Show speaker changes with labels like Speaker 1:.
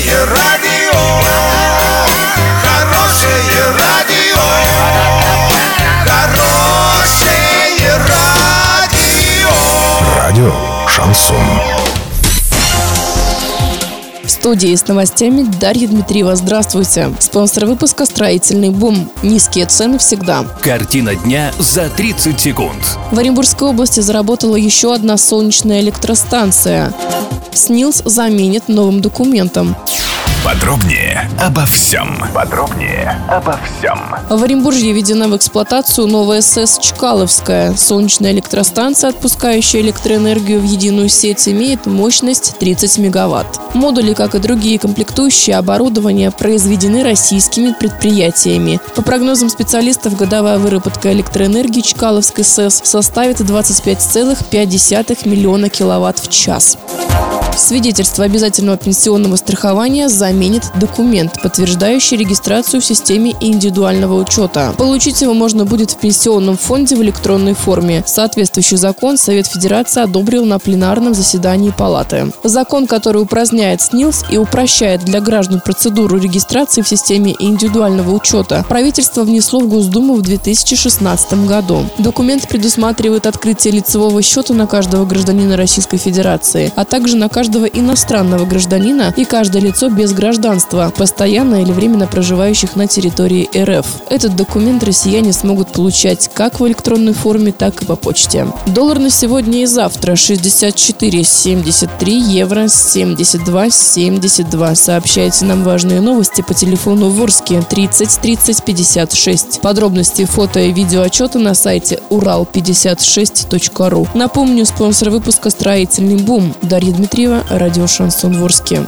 Speaker 1: Хорошее радио, хорошее радио, хорошее радио.
Speaker 2: Радио Шансон.
Speaker 3: В студии с новостями Дарья Дмитриева. Здравствуйте. Спонсор выпуска «Строительный бум». Низкие цены всегда.
Speaker 4: Картина дня за 30 секунд.
Speaker 3: В Оренбургской области заработала еще одна солнечная электростанция. СНИЛС заменит новым документом.
Speaker 2: Подробнее обо всем. Подробнее обо всем.
Speaker 3: В Оренбурге введена в эксплуатацию новая СЭС «Чкаловская». Солнечная электростанция, отпускающая электроэнергию в единую сеть, имеет мощность 30 мегаватт. Модули, как и другие комплектующие оборудования, произведены российскими предприятиями. По прогнозам специалистов, годовая выработка электроэнергии Чкаловской СЭС составит 25,5 миллиона киловатт в час. Свидетельство обязательного пенсионного страхования заменит документ, подтверждающий регистрацию в системе индивидуального учета. Получить его можно будет в пенсионном фонде в электронной форме. Соответствующий закон Совет Федерации одобрил на пленарном заседании Палаты. Закон, который упраздняет СНИЛС и упрощает для граждан процедуру регистрации в системе индивидуального учета, правительство внесло в Госдуму в 2016 году. Документ предусматривает открытие лицевого счета на каждого гражданина Российской Федерации, а также на каждого иностранного гражданина и каждое лицо без гражданства, постоянно или временно проживающих на территории РФ. Этот документ россияне смогут получать как в электронной форме, так и по почте. Доллар на сегодня и завтра 64,73, евро 72,72. Сообщайте нам важные новости по телефону Ворске 30 30 56. Подробности фото и видео отчета на сайте урал56.ру. Напомню, спонсор выпуска «Строительный бум» Дарья Дмитриева, радио «Шансон Ворске».